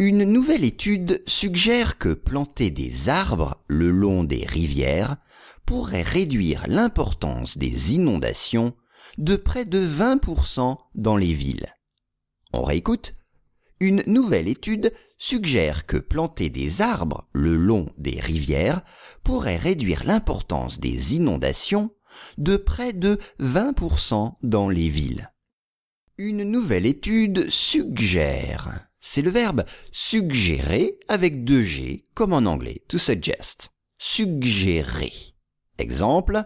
Une nouvelle étude suggère que planter des arbres le long des rivières pourrait réduire l'importance des inondations de près de 20% dans les villes. On réécoute Une nouvelle étude suggère que planter des arbres le long des rivières pourrait réduire l'importance des inondations de près de 20% dans les villes. Une nouvelle étude suggère c'est le verbe suggérer avec deux G, comme en anglais, to suggest. Suggérer. Exemple,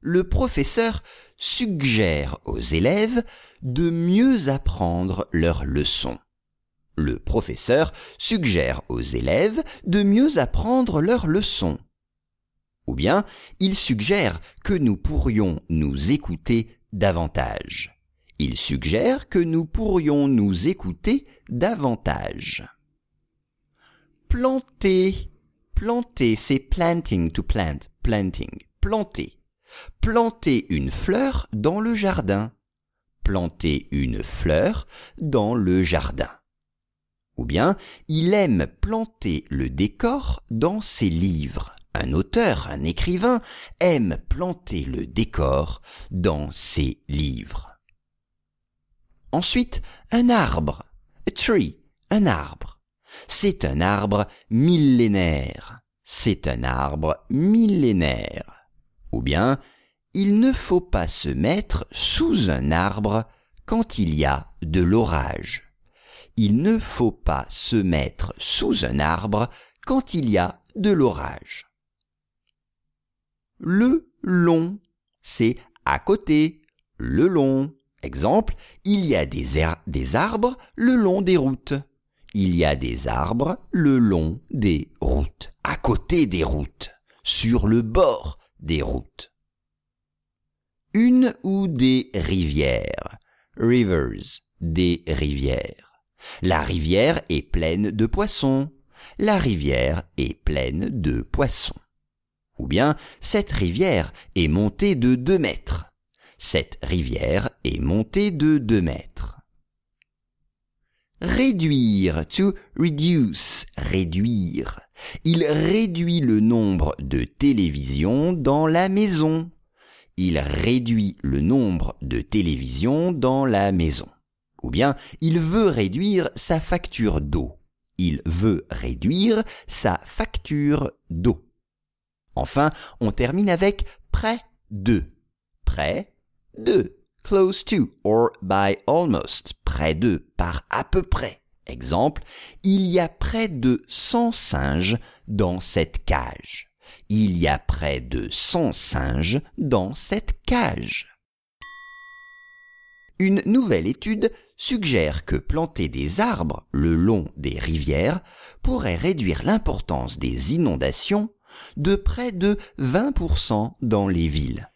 le professeur suggère aux élèves de mieux apprendre leurs leçons. Le professeur suggère aux élèves de mieux apprendre leurs leçons. Ou bien, il suggère que nous pourrions nous écouter davantage. Il suggère que nous pourrions nous écouter davantage. Planter. Planter, c'est planting to plant, planting. Planter. Planter une fleur dans le jardin. Planter une fleur dans le jardin. Ou bien, il aime planter le décor dans ses livres. Un auteur, un écrivain, aime planter le décor dans ses livres. Ensuite, un arbre. A tree, un arbre. C'est un arbre millénaire. C'est un arbre millénaire. Ou bien, il ne faut pas se mettre sous un arbre quand il y a de l'orage. Il ne faut pas se mettre sous un arbre quand il y a de l'orage. Le long, c'est à côté, le long. Exemple, il y a des, arbres le long des routes. Il y a des arbres le long des routes, à côté des routes, sur le bord des routes. Une ou des rivières. Rivers, des rivières. La rivière est pleine de poissons. La rivière est pleine de poissons. Ou bien, cette rivière est montée de deux mètres. Cette rivière est montée de 2 mètres. Réduire, to reduce, réduire. Il réduit le nombre de télévisions dans la maison. Il réduit le nombre de télévisions dans la maison. Ou bien, il veut réduire sa facture d'eau. Il veut réduire sa facture d'eau. Enfin, on termine avec près de. Près de, close to, or by almost, près de, par à peu près. Exemple, il y a près de 100 singes dans cette cage. Il y a près de 100 singes dans cette cage. Une nouvelle étude suggère que planter des arbres le long des rivières pourrait réduire l'importance des inondations de près de 20% dans les villes.